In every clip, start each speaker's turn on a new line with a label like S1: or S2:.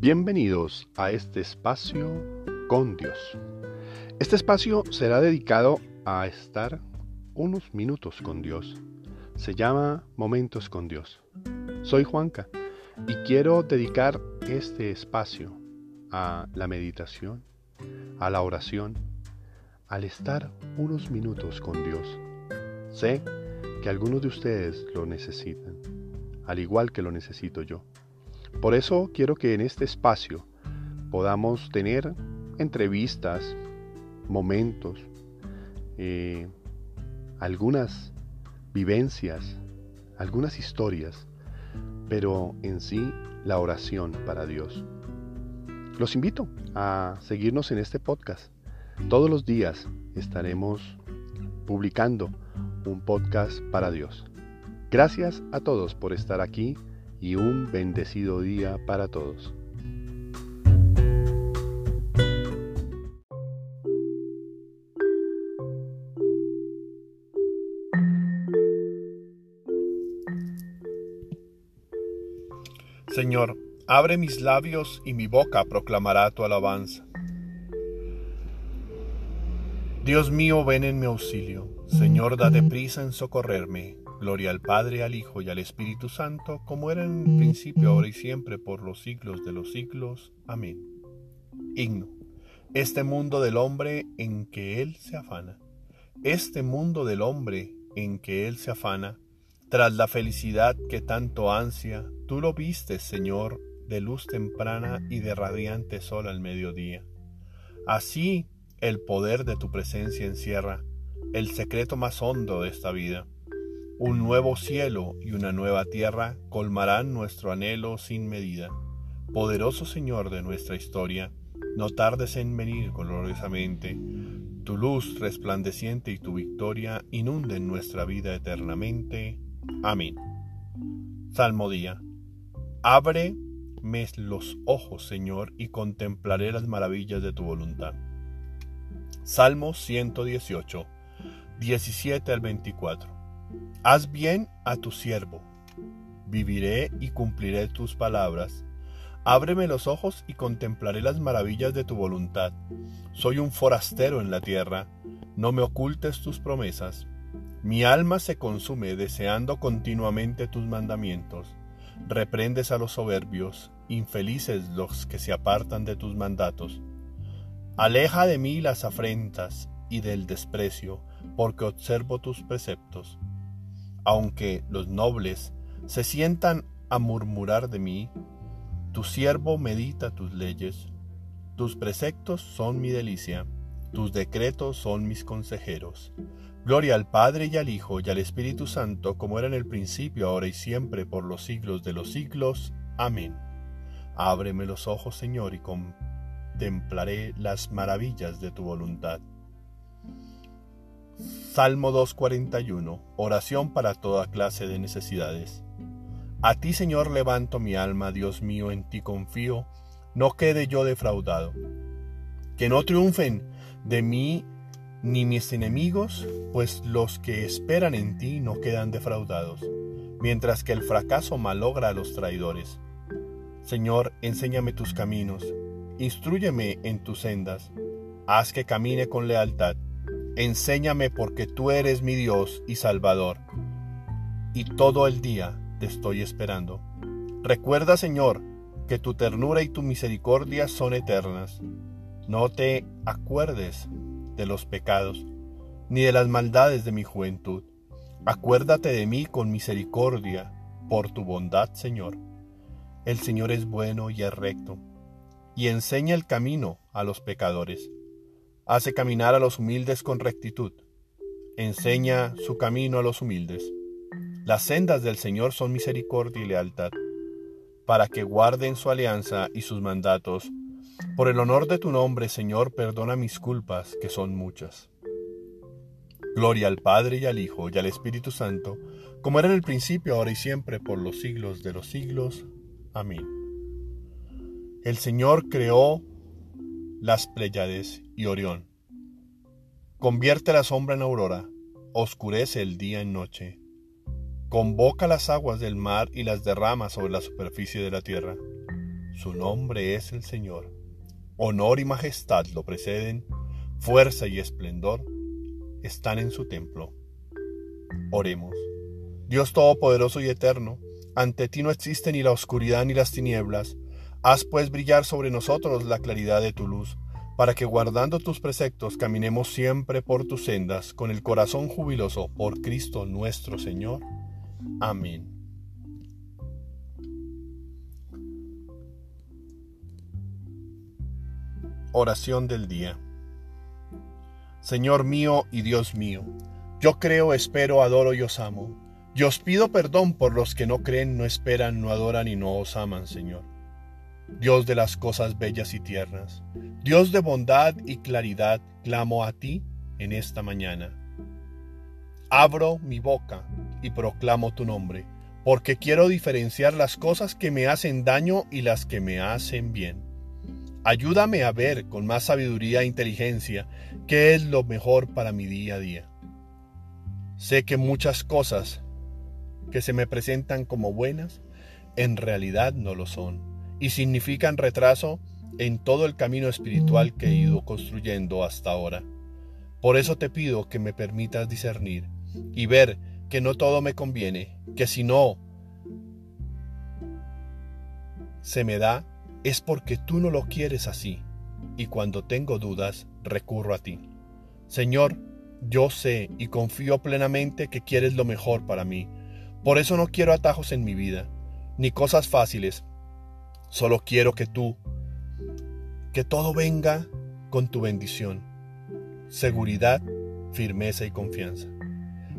S1: Bienvenidos a este espacio con Dios. Este espacio será dedicado a estar unos minutos con Dios. Se llama Momentos con Dios. Soy Juanca y quiero dedicar este espacio a la meditación, a la oración, al estar unos minutos con Dios. Sé que algunos de ustedes lo necesitan, al igual que lo necesito yo. Por eso quiero que en este espacio podamos tener entrevistas, momentos, eh, algunas vivencias, algunas historias, pero en sí la oración para Dios. Los invito a seguirnos en este podcast. Todos los días estaremos publicando un podcast para Dios. Gracias a todos por estar aquí y un bendecido día para todos.
S2: Señor, abre mis labios y mi boca proclamará tu alabanza. Dios mío, ven en mi auxilio. Señor, date prisa en socorrerme. Gloria al Padre, al Hijo y al Espíritu Santo, como era en el principio, ahora y siempre, por los siglos de los siglos. Amén. Himno. Este mundo del hombre en que Él se afana. Este mundo del hombre en que Él se afana, tras la felicidad que tanto ansia, tú lo vistes, Señor, de luz temprana y de radiante sol al mediodía. Así el poder de tu presencia encierra el secreto más hondo de esta vida un nuevo cielo y una nueva tierra colmarán nuestro anhelo sin medida. Poderoso Señor de nuestra historia, no tardes en venir gloriosamente. Tu luz resplandeciente y tu victoria inunden nuestra vida eternamente. Amén. Salmo día. Ábreme los ojos, Señor, y contemplaré las maravillas de tu voluntad. Salmo 118, 17 al 24. Haz bien a tu siervo. Viviré y cumpliré tus palabras. Ábreme los ojos y contemplaré las maravillas de tu voluntad. Soy un forastero en la tierra, no me ocultes tus promesas. Mi alma se consume deseando continuamente tus mandamientos. Reprendes a los soberbios, infelices los que se apartan de tus mandatos. Aleja de mí las afrentas y del desprecio, porque observo tus preceptos aunque los nobles se sientan a murmurar de mí, tu siervo medita tus leyes, tus preceptos son mi delicia, tus decretos son mis consejeros. Gloria al Padre y al Hijo y al Espíritu Santo, como era en el principio, ahora y siempre, por los siglos de los siglos. Amén. Ábreme los ojos, Señor, y contemplaré las maravillas de tu voluntad. Salmo 241. Oración para toda clase de necesidades. A ti, Señor, levanto mi alma, Dios mío, en ti confío, no quede yo defraudado. Que no triunfen de mí ni mis enemigos, pues los que esperan en ti no quedan defraudados, mientras que el fracaso malogra a los traidores. Señor, enséñame tus caminos, instruyeme en tus sendas, haz que camine con lealtad Enséñame porque tú eres mi Dios y Salvador, y todo el día te estoy esperando. Recuerda, Señor, que tu ternura y tu misericordia son eternas. No te acuerdes de los pecados, ni de las maldades de mi juventud. Acuérdate de mí con misericordia, por tu bondad, Señor. El Señor es bueno y es recto, y enseña el camino a los pecadores hace caminar a los humildes con rectitud, enseña su camino a los humildes. Las sendas del Señor son misericordia y lealtad, para que guarden su alianza y sus mandatos. Por el honor de tu nombre, Señor, perdona mis culpas, que son muchas. Gloria al Padre y al Hijo y al Espíritu Santo, como era en el principio, ahora y siempre, por los siglos de los siglos. Amén. El Señor creó las Pléyades y Orión. Convierte la sombra en aurora, oscurece el día en noche. Convoca las aguas del mar y las derrama sobre la superficie de la tierra. Su nombre es el Señor. Honor y majestad lo preceden, fuerza y esplendor están en su templo. Oremos. Dios Todopoderoso y Eterno, ante ti no existe ni la oscuridad ni las tinieblas. Haz pues brillar sobre nosotros la claridad de tu luz, para que guardando tus preceptos caminemos siempre por tus sendas, con el corazón jubiloso por Cristo nuestro Señor. Amén. Oración del día. Señor mío y Dios mío, yo creo, espero, adoro y os amo. Yo os pido perdón por los que no creen, no esperan, no adoran y no os aman, Señor. Dios de las cosas bellas y tiernas, Dios de bondad y claridad, clamo a ti en esta mañana. Abro mi boca y proclamo tu nombre, porque quiero diferenciar las cosas que me hacen daño y las que me hacen bien. Ayúdame a ver con más sabiduría e inteligencia qué es lo mejor para mi día a día. Sé que muchas cosas que se me presentan como buenas, en realidad no lo son, y significan retraso en todo el camino espiritual que he ido construyendo hasta ahora. Por eso te pido que me permitas discernir y ver que no todo me conviene, que si no se me da, es porque tú no lo quieres así, y cuando tengo dudas, recurro a ti. Señor, yo sé y confío plenamente que quieres lo mejor para mí. Por eso no quiero atajos en mi vida, ni cosas fáciles. Solo quiero que tú, que todo venga con tu bendición, seguridad, firmeza y confianza.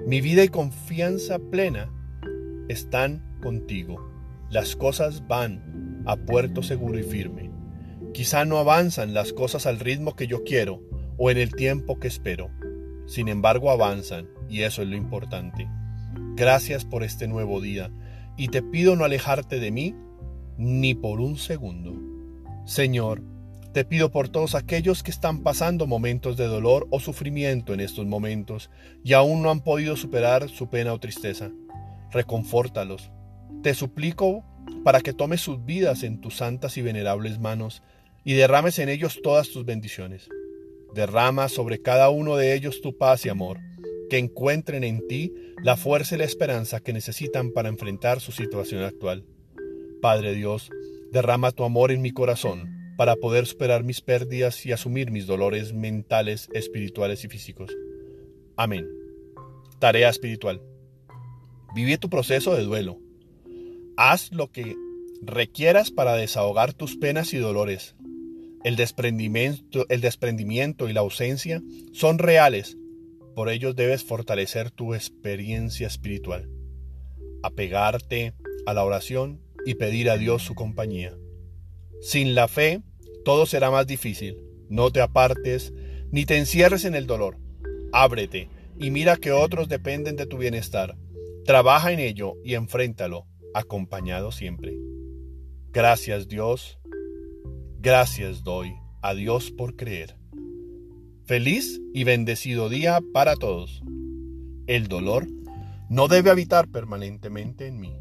S2: Mi vida y confianza plena están contigo. Las cosas van a puerto seguro y firme. Quizá no avanzan las cosas al ritmo que yo quiero o en el tiempo que espero. Sin embargo avanzan y eso es lo importante. Gracias por este nuevo día y te pido no alejarte de mí ni por un segundo. Señor, te pido por todos aquellos que están pasando momentos de dolor o sufrimiento en estos momentos y aún no han podido superar su pena o tristeza. Reconfórtalos. Te suplico para que tomes sus vidas en tus santas y venerables manos y derrames en ellos todas tus bendiciones. Derrama sobre cada uno de ellos tu paz y amor, que encuentren en ti la fuerza y la esperanza que necesitan para enfrentar su situación actual. Padre Dios, derrama tu amor en mi corazón para poder superar mis pérdidas y asumir mis dolores mentales, espirituales y físicos. Amén. Tarea espiritual. Vive tu proceso de duelo Haz lo que requieras para desahogar tus penas y dolores. El desprendimiento, el desprendimiento y la ausencia son reales, por ello debes fortalecer tu experiencia espiritual, apegarte a la oración y pedir a Dios su compañía. Sin la fe, todo será más difícil. No te apartes ni te encierres en el dolor. Ábrete y mira que otros dependen de tu bienestar. Trabaja en ello y enfréntalo acompañado siempre. Gracias Dios, gracias doy a Dios por creer. Feliz y bendecido día para todos. El dolor no debe habitar permanentemente en mí.